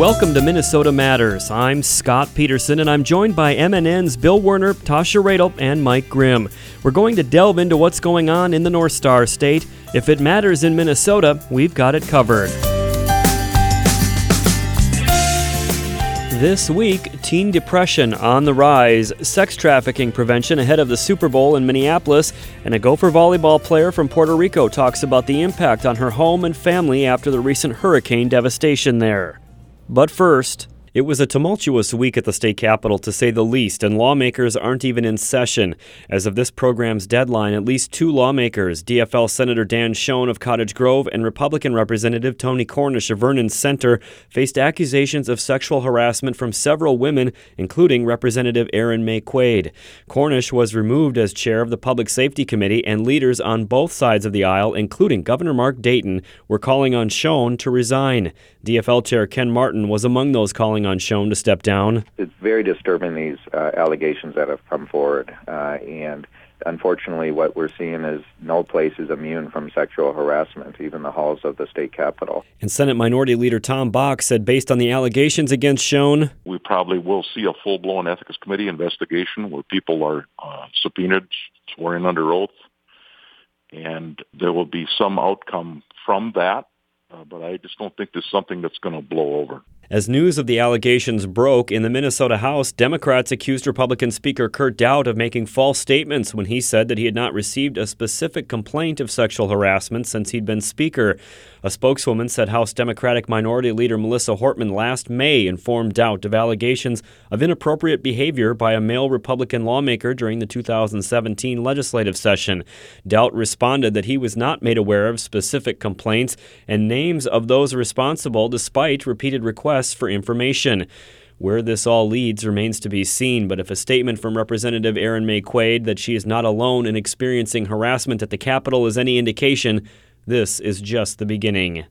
Welcome to Minnesota Matters. I'm Scott Peterson, and I'm joined by MNN's Bill Werner, Tasha Radel, and Mike Grimm. We're going to delve into what's going on in the North Star State. If it matters in Minnesota, we've got it covered. This week, teen depression on the rise, sex trafficking prevention ahead of the Super Bowl in Minneapolis, and a Gopher volleyball player from Puerto Rico talks about the impact on her home and family after the recent hurricane devastation there. But first, it was a tumultuous week at the state capitol, to say the least, and lawmakers aren't even in session. As of this program's deadline, at least two lawmakers, DFL Senator Dan Schoen of Cottage Grove and Republican Representative Tony Cornish of Vernon Center, faced accusations of sexual harassment from several women, including Representative Erin Maye Quade. Cornish was removed as chair of the Public Safety Committee, and leaders on both sides of the aisle, including Governor Mark Dayton, were calling on Schoen to resign. DFL Chair Ken Martin was among those calling calling on Schoen to step down? It's very disturbing, these uh, allegations that have come forward. Uh, and unfortunately, what we're seeing is no place is immune from sexual harassment, even the halls of the state capitol. And Senate Minority Leader Tom Bakk said, based on the allegations against Schoen, we probably will see a full blown ethics committee investigation where people are uh, subpoenaed, sworn under oath, and there will be some outcome from that. Uh, but I just don't think there's something that's going to blow over. As news of the allegations broke in the Minnesota House, Democrats accused Republican Speaker Kurt Daudt of making false statements when he said that he had not received a specific complaint of sexual harassment since he'd been Speaker. A spokeswoman said House Democratic Minority Leader Melissa Hortman last May informed Daudt of allegations of inappropriate behavior by a male Republican lawmaker during the 2017 legislative session. Daudt responded that he was not made aware of specific complaints and names of those responsible despite repeated requests for information. Where this all leads remains to be seen, but if a statement from Representative Erin Maye Quade that she is not alone in experiencing harassment at the Capitol is any indication, this is just the beginning.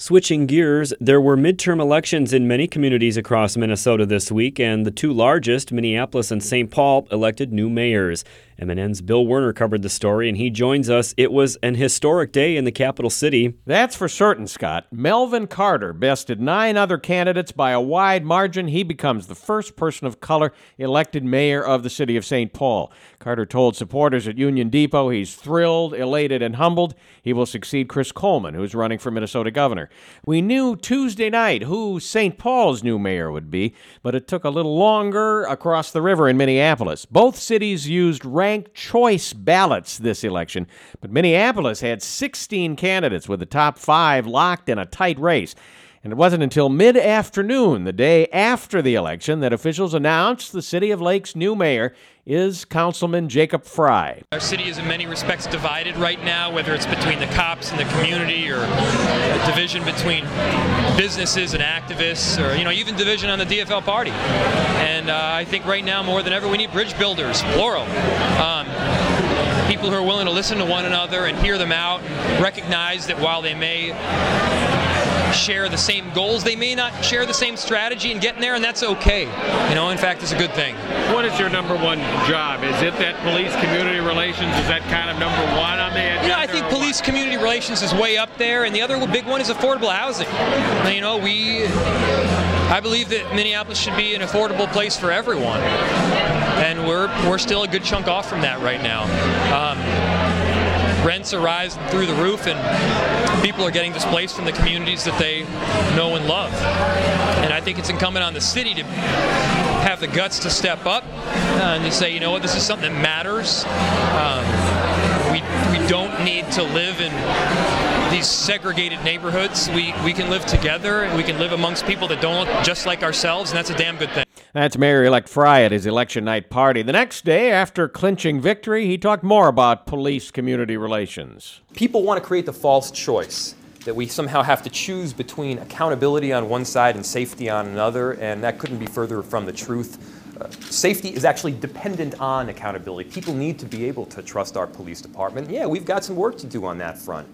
Switching gears, there were midterm elections in many communities across Minnesota this week, and the two largest, Minneapolis and St. Paul, elected new mayors. MNN's Bill Werner covered the story, and he joins us. It was an historic day in the capital city. That's for certain, Scott. Melvin Carter bested nine other candidates by a wide margin. He becomes the first person of color elected mayor of the city of St. Paul. Carter told supporters at Union Depot he's thrilled, elated, and humbled. He will succeed Chris Coleman, who's running for Minnesota governor. We knew Tuesday night who St. Paul's new mayor would be, but it took a little longer across the river in Minneapolis. Both cities used ranked choice ballots this election, but Minneapolis had 16 candidates with the top five locked in a tight race. And it wasn't until mid afternoon, the day after the election, that officials announced the City of Lake's new mayor is Councilman Jacob Frey. Our city is in many respects divided right now, whether it's between the cops and the community or a division between businesses and activists or, you know, even division on the DFL party. And uh, I think right now more than ever we need bridge builders, plural. Um, people who are willing to listen to one another and hear them out, recognize that while they may share the same goals. They may not share the same strategy in getting there, and that's okay. You know, in fact, it's a good thing. What is your number one job? Is it that police community relations? Is that kind of number one on the agenda? Yeah, I think police community relations is way up there, and the other big one is affordable housing. You know, we. I believe that Minneapolis should be an affordable place for everyone, and we're we're still a good chunk off from that right now. Um, rents are rising through the roof and people are getting displaced from the communities that they know and love. And I think it's incumbent on the city to have the guts to step up and to say, you know what, this is something that matters. Um, we, we don't need to live in these segregated neighborhoods. We, we can live together and we can live amongst people that don't look just like ourselves, and that's a damn good thing. That's Mayor elect Frey at his election night party. The next day, after clinching victory, he talked more about police community relations. People want to create the false choice that we somehow have to choose between accountability on one side and safety on another, and that couldn't be further from the truth. Uh, safety is actually dependent on accountability. People need to be able to trust our police department. Yeah, we've got some work to do on that front.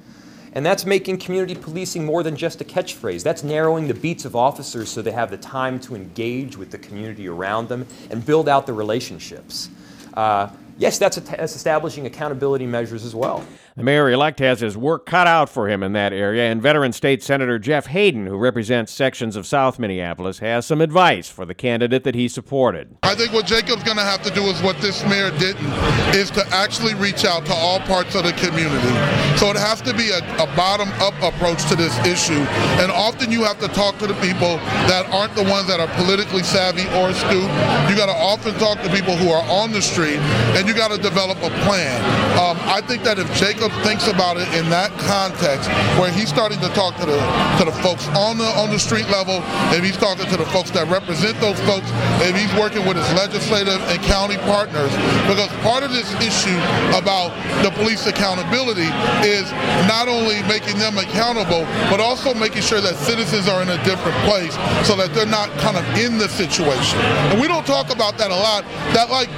And that's making community policing more than just a catchphrase. That's narrowing the beats of officers so they have the time to engage with the community around them and build out the relationships. Uh, yes, that's, that's establishing accountability measures as well. The mayor elect has his work cut out for him in that area, and veteran state Senator Jeff Hayden, who represents sections of South Minneapolis, has some advice for the candidate that he supported. I think what Jacob's going to have to do is what this mayor didn't, is to actually reach out to all parts of the community. So it has to be a, a bottom up approach to this issue. And often you have to talk to the people that aren't the ones that are politically savvy or astute. You got to often talk to people who are on the street, and you got to develop a plan. Um, I think that if Jacob thinks about it in that context, where he's starting to talk to the to the folks on the on the street level, if he's talking to the folks that represent those folks, if he's working with his legislative and county partners, because part of this issue about the police accountability is not only making them accountable, but also making sure that citizens are in a different place so that they're not kind of in the situation. And we don't talk about that a lot. That like,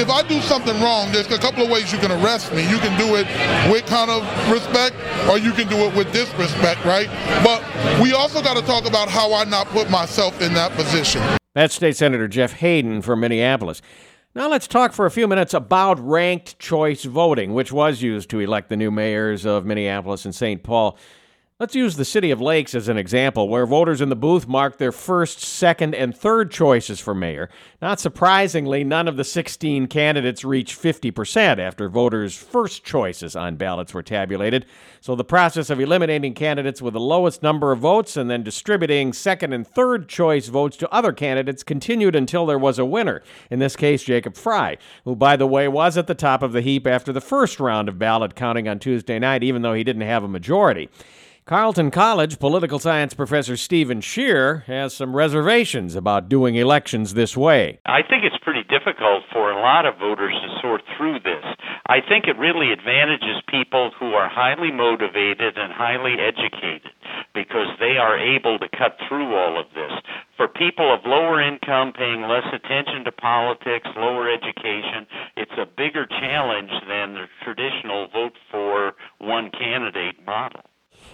if I do something wrong, there's a couple of ways you can arrest me. You can do it with kind of respect, or you can do it with disrespect, right? But we also got to talk about how I not put myself in that position. That's State Senator Jeff Hayden from Minneapolis. Now let's talk for a few minutes about ranked choice voting, which was used to elect the new mayors of Minneapolis and St. Paul. Let's use the city of Lakes as an example, where voters in the booth marked their first, second, and third choices for mayor. Not surprisingly, none of the 16 candidates reached 50% after voters' first choices on ballots were tabulated. So the process of eliminating candidates with the lowest number of votes and then distributing second and third choice votes to other candidates continued until there was a winner. In this case, Jacob Frey, who, by the way, was at the top of the heap after the first round of ballot counting on Tuesday night, even though he didn't have a majority. Carleton College political science professor Steven Schier has some reservations about doing elections this way. I think it's pretty difficult for a lot of voters to sort through this. I think it really advantages people who are highly motivated and highly educated because they are able to cut through all of this. For people of lower income paying less attention to politics, lower education, it's a bigger challenge than the traditional vote for one candidate model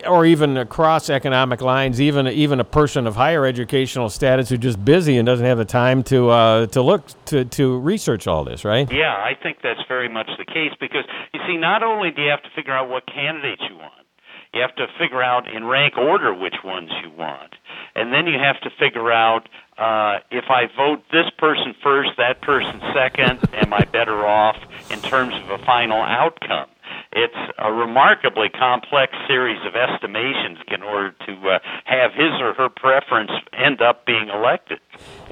or even across economic lines, even even a person of higher educational status who's just busy and doesn't have the time to uh, to look to to research all this, right? Yeah, I think that's very much the case because you see, not only do you have to figure out what candidates you want, you have to figure out in rank order which ones you want, and then you have to figure out uh, if I vote this person first, that person second, am I better off in terms of a final outcome? It's a remarkably complex series of estimations in order to uh, have his or her preference end up being elected.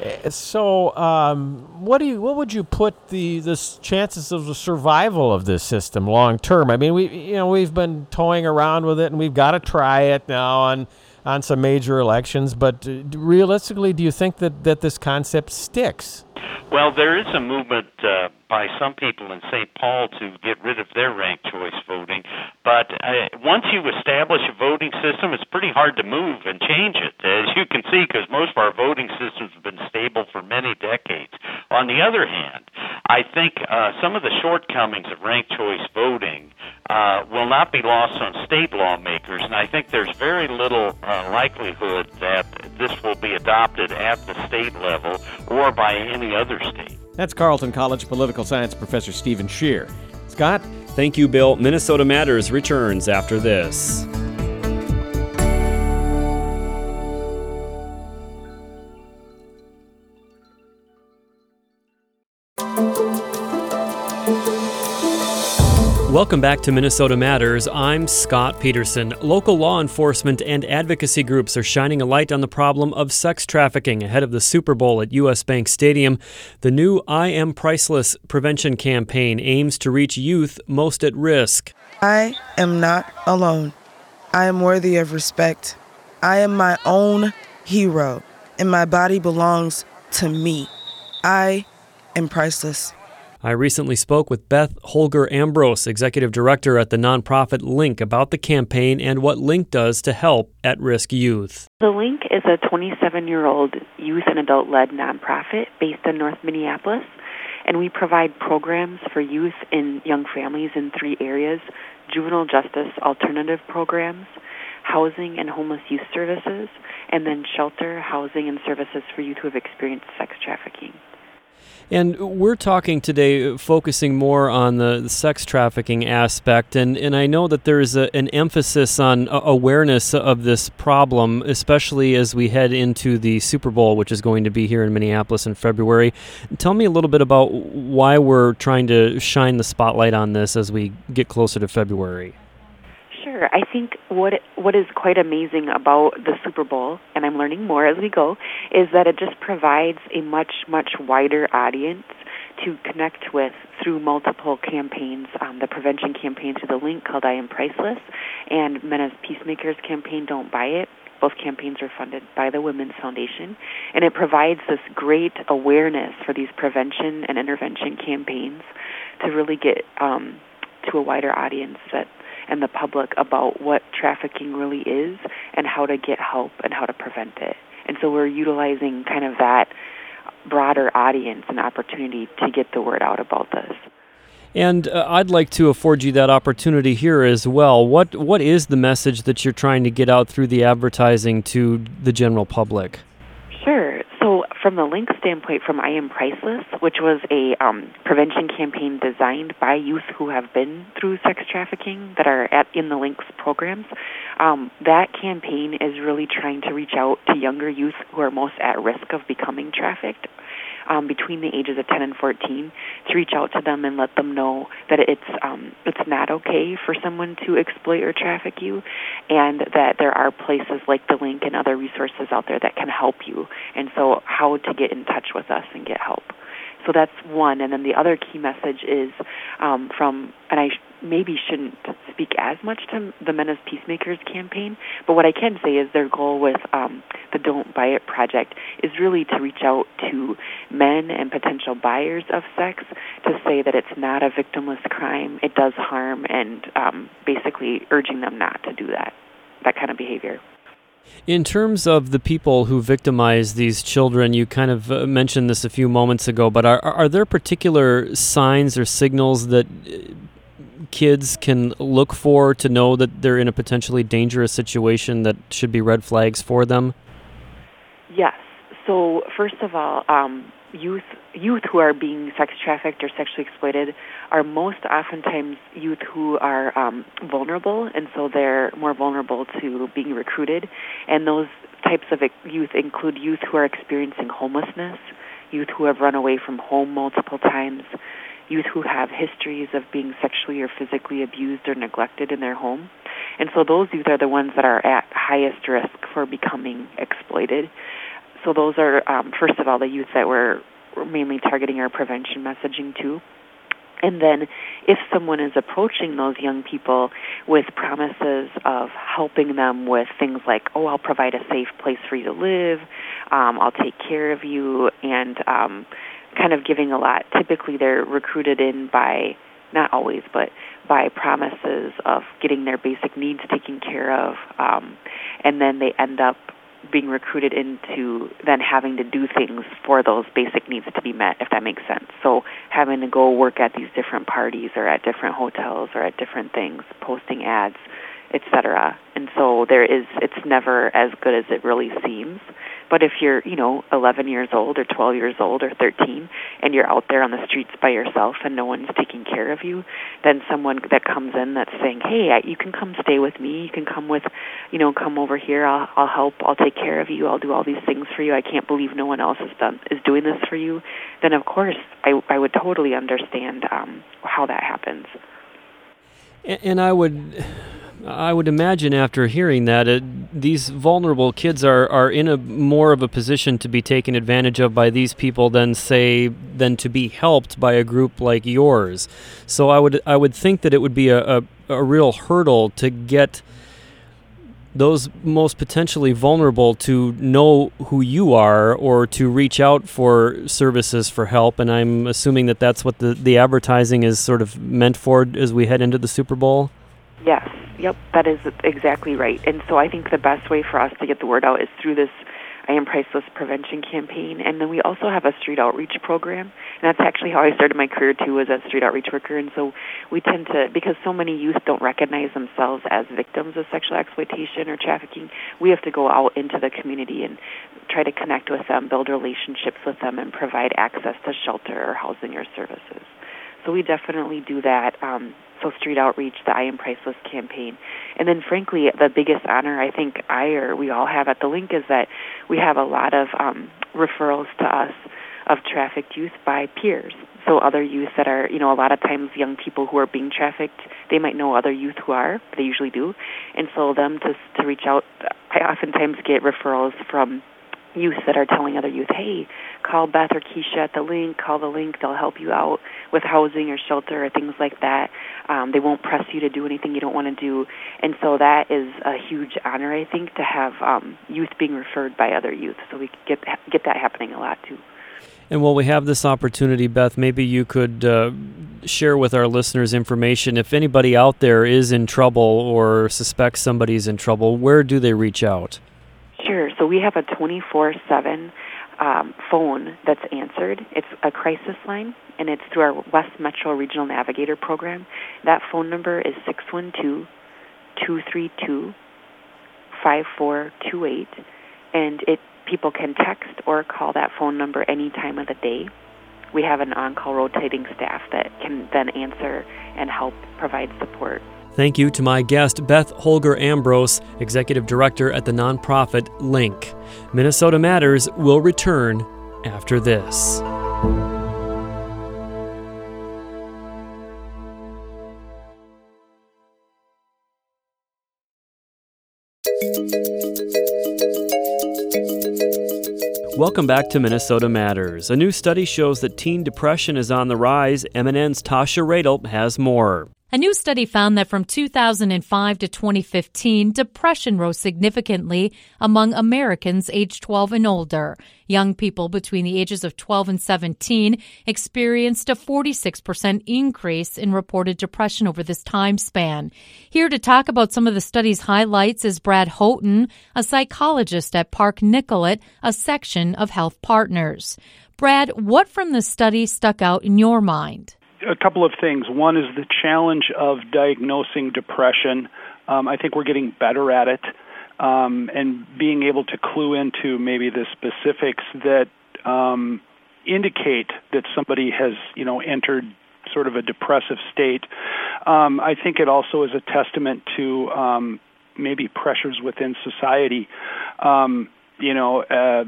Uh, so, um, what do you what would you put the the chances of the survival of this system long term? I mean, we you know we've been toying around with it, and we've got to try it now on on some major elections. But uh, realistically, do you think that that this concept sticks? Well, there is a movement uh, by some people in St. Paul to get rid of their ranked choice voting, but uh, once you establish a voting system, it's pretty hard to move and change it, as you can see, because most of our voting systems have been stable for many decades. On the other hand, I think uh, some of the shortcomings of ranked choice voting uh, will not be lost on state lawmakers, and I think there's very little uh, likelihood that this will be adopted at the state level or by any other state. That's Carleton College political science professor Steven Schier. Scott? Thank you, Bill. Minnesota Matters returns after this. Welcome back to Minnesota Matters. I'm Scott Peterson. Local law enforcement and advocacy groups are shining a light on the problem of sex trafficking ahead of the Super Bowl at US Bank Stadium. The new I Am Priceless prevention campaign aims to reach youth most at risk. I am not alone. I am worthy of respect. I am my own hero, and my body belongs to me. I am priceless. I recently spoke with Beth Holger Ambrose, executive director at the nonprofit Link, about the campaign and what Link does to help at risk youth. The Link is a 27 year old youth and adult led nonprofit based in North Minneapolis, and we provide programs for youth and young families in three areas juvenile justice alternative programs, housing and homeless youth services, and then shelter, housing, and services for youth who have experienced sex trafficking. And we're talking today, uh, focusing more on the, sex trafficking aspect. And, and I know that there's an emphasis on uh, awareness of this problem, especially as we head into the Super Bowl, which is going to be here in Minneapolis in February. Tell me a little bit about why we're trying to shine the spotlight on this as we get closer to February. Sure. I think what what is quite amazing about the Super Bowl, and I'm learning more as we go, is that it just provides a much much wider audience to connect with through multiple campaigns. Um, the prevention campaign through the link called I Am Priceless, and Men as Peacemakers campaign Don't Buy It. Both campaigns are funded by the Women's Foundation, and it provides this great awareness for these prevention and intervention campaigns to really get um, to a wider audience that and the public about what trafficking really is and how to get help and how to prevent it. And so we're utilizing kind of that broader audience and opportunity to get the word out about this. And uh, I'd like to afford you that opportunity here as well. What what is the message that you're trying to get out through the advertising to the general public? From the link standpoint, from I Am Priceless, which was a um, prevention campaign designed by youth who have been through sex trafficking that are at in the links programs, um, that campaign is really trying to reach out to younger youth who are most at risk of becoming trafficked um, between the ages of 10 and 14 to reach out to them and let them know that it's um, it's not okay for someone to exploit or traffic you, and that there are places like the link and other resources out there that can help you. And so, how to get in touch with us and get help. So that's one. And then the other key message is um, from, and I maybe shouldn't speak as much to the Men as Peacemakers campaign, but what I can say is their goal with um, the Don't Buy It project is really to reach out to men and potential buyers of sex to say that it's not a victimless crime, it does harm, and um, basically urging them not to do that, that kind of behavior. In terms of the people who victimize these children, you kind of uh, mentioned this a few moments ago, but are, are there particular signs or signals that uh, kids can look for to know that they're in a potentially dangerous situation that should be red flags for them? Yes. So, first of all, um, youth youth who are being sex trafficked or sexually exploited are most oftentimes youth who are um, vulnerable, and so they're more vulnerable to being recruited. And those types of youth include youth who are experiencing homelessness, youth who have run away from home multiple times, youth who have histories of being sexually or physically abused or neglected in their home. And so those youth are the ones that are at highest risk for becoming exploited. So those are, um, first of all, the youth that we're, mainly targeting our prevention messaging to. And then, if someone is approaching those young people with promises of helping them with things like, oh, I'll provide a safe place for you to live, um, I'll take care of you, and um, kind of giving a lot, typically they're recruited in by, not always, but by promises of getting their basic needs taken care of, um, and then they end up being recruited into then having to do things for those basic needs to be met, if that makes sense. So having to go work at these different parties or at different hotels or at different things, posting ads, etc. And so there is, it's never as good as it really seems. But if you're, you know, 11 years old or 12 years old or 13 and you're out there on the streets by yourself and no one's taking care of you, then someone that comes in that's saying, "Hey, you can come stay with me. You can come with, you know, come over here. I'll I'll help. I'll take care of you. I'll do all these things for you. I can't believe no one else is done is doing this for you." Then of course, I I would totally understand um how that happens. And, and I would I would imagine after hearing that, uh, these vulnerable kids are, are in a more of a position to be taken advantage of by these people than say than to be helped by a group like yours. So I would I would think that it would be a, a, a real hurdle to get those most potentially vulnerable to know who you are or to reach out for services for help. And I'm assuming that that's what the, the advertising is sort of meant for as we head into the Super Bowl. Yes, yep, that is exactly right. And so I think the best way for us to get the word out is through this I Am Priceless prevention campaign, and then we also have a street outreach program. And that's actually how I started my career too, as a street outreach worker. And so we tend to, because so many youth don't recognize themselves as victims of sexual exploitation or trafficking, we have to go out into the community and try to connect with them, build relationships with them, and provide access to shelter or housing or services. So we definitely do that. Um, street outreach, the I Am Priceless campaign, and then frankly, the biggest honor I think I or we all have at the link is that we have a lot of um, referrals to us of trafficked youth by peers. So other youth that are, you know, a lot of times young people who are being trafficked, they might know other youth who are. They usually do, and so them to to reach out. I oftentimes get referrals from youth that are telling other youth, hey, call Beth or Keisha at the link, call the link, they'll help you out with housing or shelter or things like that. Um, they won't press you to do anything you don't want to do. And so that is a huge honor, I think, to have um, youth being referred by other youth. So we get, get that happening a lot too. And while we have this opportunity, Beth, maybe you could uh, share with our listeners information. If anybody out there is in trouble or suspects somebody's in trouble, where do they reach out? Sure. So we have a 24 7 um, phone that's answered. It's a crisis line, and it's through our West Metro Regional Navigator program. That phone number is 612 232 5428, and it people can text or call that phone number any time of the day. We have an on call rotating staff that can then answer and help provide support. Thank you to my guest, Beth Holger Ambrose, Executive Director at the nonprofit Link. Minnesota Matters will return after this. Welcome back to Minnesota Matters. A new study shows that teen depression is on the rise. MNN's Tasha Radel has more. A new study found that from 2005 to 2015, depression rose significantly among Americans aged 12 and older. Young people between the ages of 12 and 17 experienced a 46% increase in reported depression over this time span. Here to talk about some of the study's highlights is Brad Houghton, a psychologist at Park Nicollet, a section of Health Partners. Brad, what from the study stuck out in your mind? A couple of things. One is the challenge of diagnosing depression. Um, I think we're getting better at it, um, and being able to clue into maybe the specifics that um, indicate that somebody has, you know, entered sort of a depressive state. Um, I think it also is a testament to um, maybe pressures within society. Um, you know. Uh,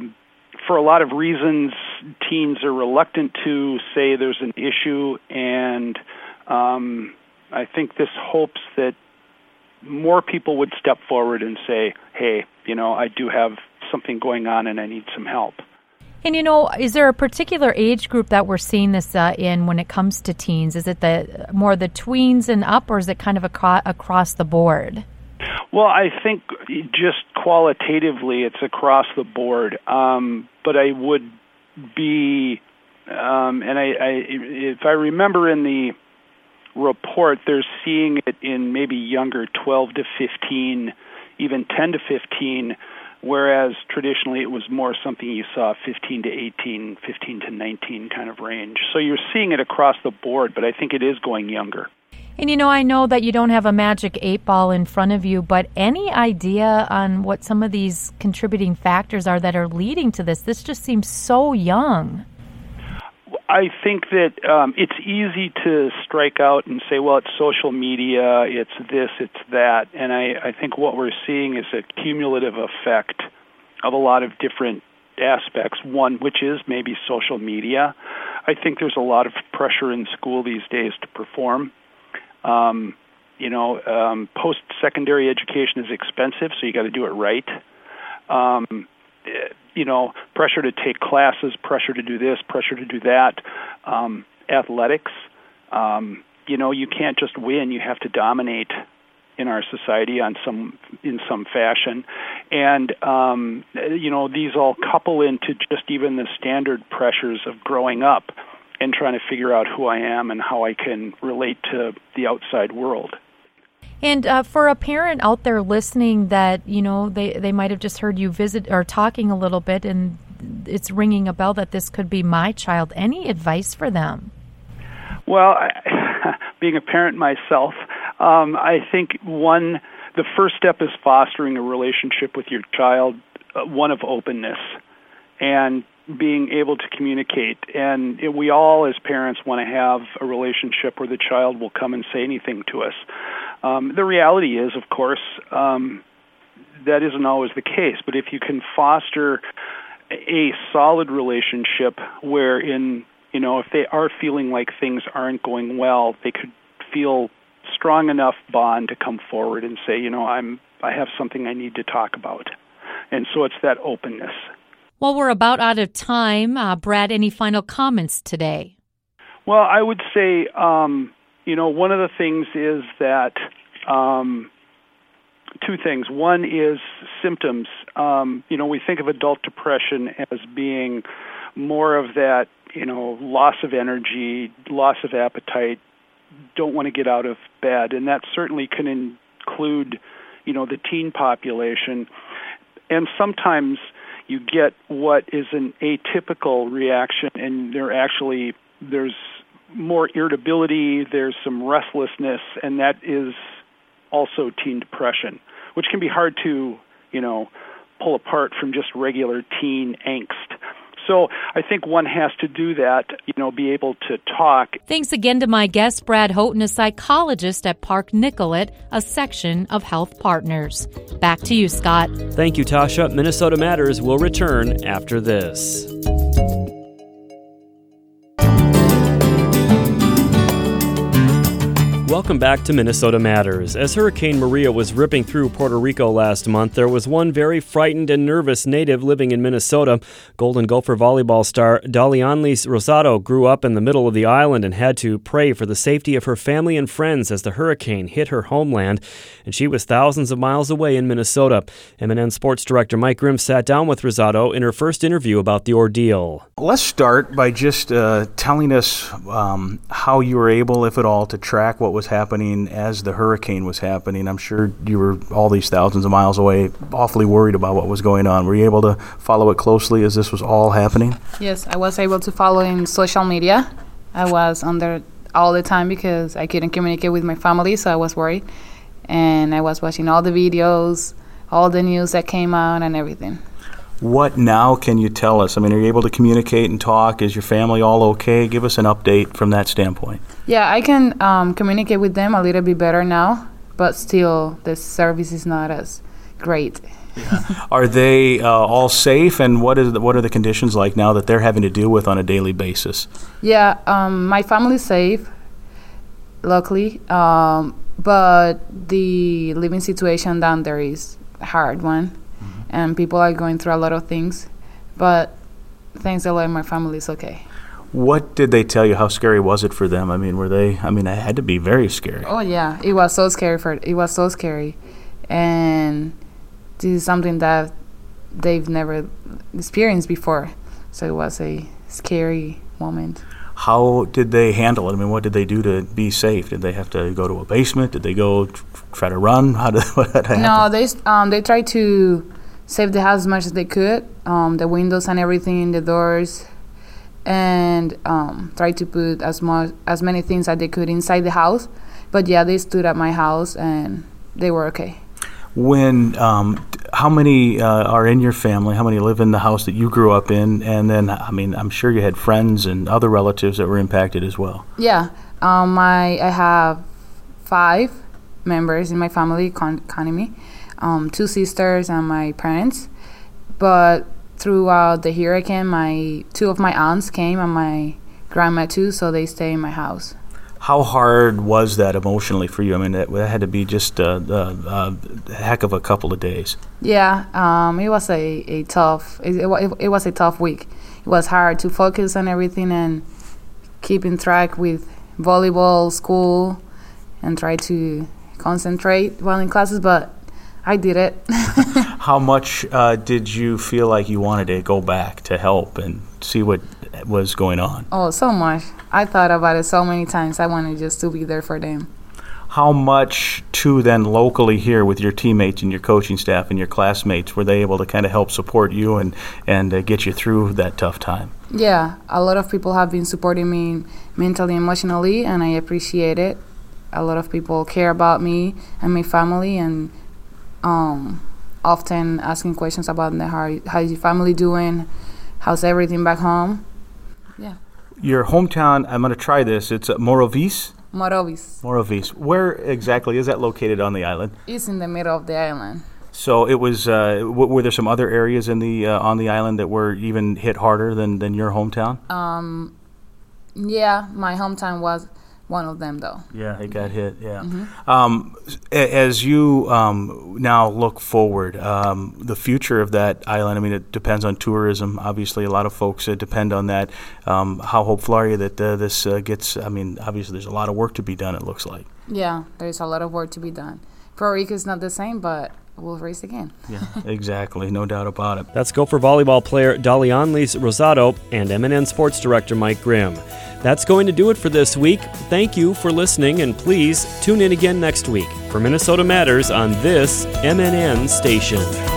for a lot of reasons, teens are reluctant to say there's an issue, and um, I think this hopes that more people would step forward and say, "Hey, you know, I do have something going on, and I need some help." And you know, is there a particular age group that we're seeing this uh, in when it comes to teens? Is it the more the tweens and up, or is it kind of across, across the board? Well, I think just qualitatively, it's across the board. Um, but I would be, um, and I, I, if I remember in the report, they're seeing it in maybe younger 12 to 15, even 10 to 15, whereas traditionally it was more something you saw 15 to 18, 15 to 19 kind of range. So you're seeing it across the board, but I think it is going younger. And you know, I know that you don't have a magic eight ball in front of you, but any idea on what some of these contributing factors are that are leading to this? This just seems so young. I think that um, it's easy to strike out and say, well, it's social media, it's this, it's that. And I, I think what we're seeing is a cumulative effect of a lot of different aspects. One, which is maybe social media. I think there's a lot of pressure in school these days to perform um, you know, um, post-secondary education is expensive, so you got to do it right. Um, you know, pressure to take classes, pressure to do this, pressure to do that. Um, athletics, um, you know, you can't just win; you have to dominate in our society on some in some fashion and um you know these all couple into just even the standard pressures of growing up and trying to figure out who I am and how I can relate to the outside world. And uh, for a parent out there listening that, you know, they, they might have just heard you visit or talking a little bit and it's ringing a bell that this could be my child, any advice for them? Well, I, being a parent myself, um, I think one, the first step is fostering a relationship with your child, uh, one of openness, and being able to communicate. And it, we all, as parents, want to have a relationship where the child will come and say anything to us. Um, the reality is, of course, um, that isn't always the case. But if you can foster a solid relationship wherein you know if they are feeling like things aren't going well they could feel strong enough bond to come forward and say you know i'm i have something i need to talk about and so it's that openness well we're about out of time uh, brad any final comments today well i would say um, you know one of the things is that um, two things. One is symptoms. Um, you know, we think of adult depression as being more of that, you know, loss of energy, loss of appetite, don't want to get out of bed, and that certainly can include, you know, the teen population. And sometimes you get what is an atypical reaction, and there actually there's more irritability, there's some restlessness, and that is also teen depression, which can be hard to, you know, pull apart from just regular teen angst. So I think one has to do that, you know, be able to talk. Thanks again to my guest, Brad Houghton, a psychologist at Park Nicollet, a section of Health Partners. Back to you, Scott. Thank you, Tasha. Minnesota Matters will return after this. Welcome back to Minnesota Matters. As Hurricane Maria was ripping through Puerto Rico last month, there was one very frightened and nervous native living in Minnesota. Golden Gopher volleyball star Dalianliz Rosado grew up in the middle of the island and had to pray for the safety of her family and friends as the hurricane hit her homeland, and she was thousands of miles away in Minnesota. MNN Sports Director Mike Grimm sat down with Rosado in her first interview about the ordeal. Let's start by just uh, telling us um, how you were able, if at all, to track what was happening as the hurricane was happening. I'm sure you were all these thousands of miles away, awfully worried about what was going on. Were you able to follow it closely as this was all happening? Yes, I was able to follow in social media. I was on there all the time because I couldn't communicate with my family, so I was worried. And I was watching all the videos, all the news that came out, and everything. What now can you tell us? I mean, are you able to communicate and talk? Is your family all okay? Give us an update from that standpoint. Yeah, I can um, communicate with them a little bit better now, but still, the service is not as great. are they uh, all safe, and what is the, what are the conditions like now that they're having to deal with on a daily basis? Yeah, um, my family's safe, luckily, um, but the living situation down there is a hard one and people are going through a lot of things. But thanks a lot, my family is okay. What did they tell you? How scary was it for them? I mean, were they? I mean, it had to be very scary. Oh yeah, it was so scary for it was so scary, and this is something that they've never experienced before. So it was a scary moment. How did they handle it? I mean, what did they do to be safe? Did they have to go to a basement? Did they go try to run? How did what happened? No, they um, they tried to save the house as much as they could, um, the windows and everything, the doors, and um, try to put as much as many things as they could inside the house. But yeah, they stood at my house and they were okay. When um, how many uh, are in your family? How many live in the house that you grew up in? And then, I mean, I'm sure you had friends and other relatives that were impacted as well. Yeah, um, my I have five members in my family, con- counting me um, two sisters and my parents. But throughout the hurricane, my two of my aunts came and my grandma too, so they stay in my house. How hard was that emotionally for you? I mean, that, that had to be just a, a, a, heck of a couple of days. Yeah, um, it was a, a tough. It, it, it was a tough week. It was hard to focus on everything and keeping track with volleyball, school, and try to concentrate while in classes. But I did it. How much uh, did you feel like you wanted to go back to help and see what was going on? Oh, so much. I thought about it so many times. I wanted just to be there for them. how much too then locally here with your teammates and your coaching staff and your classmates were they able to kind of help support you and and uh, get you through that tough time? Yeah, a lot of people have been supporting me mentally, emotionally, and I appreciate it. A lot of people care about me and my family, and um, often asking questions about how how's your family doing, how's everything back home. Yeah. Your hometown. I'm going to try this. It's uh, Morovis. Morovis. Morovis. Where exactly is that located on the island? It's in the middle of the island. So it was. Uh, w- were there some other areas in the uh, on the island that were even hit harder than, than your hometown? Um, yeah, my hometown was one of them, though. Yeah, it got hit. Yeah. Mhm. Um, as you um, now look forward, um, the future of that island. I mean, it depends on tourism. Obviously, a lot of folks uh, depend on that. Um, how hopeful are you that uh, this uh, gets? I mean, obviously, there's a lot of work to be done. It looks like. Yeah, there's a lot of work to be done. Puerto Rico is not the same, but we'll race again. Yeah, exactly. No doubt about it. That's Gopher volleyball player Dalianliz Rosado and MNN Sports Director Mike Grimm. That's going to do it for this week. Thank you for listening, and please tune in again next week for Minnesota Matters on this MNN station.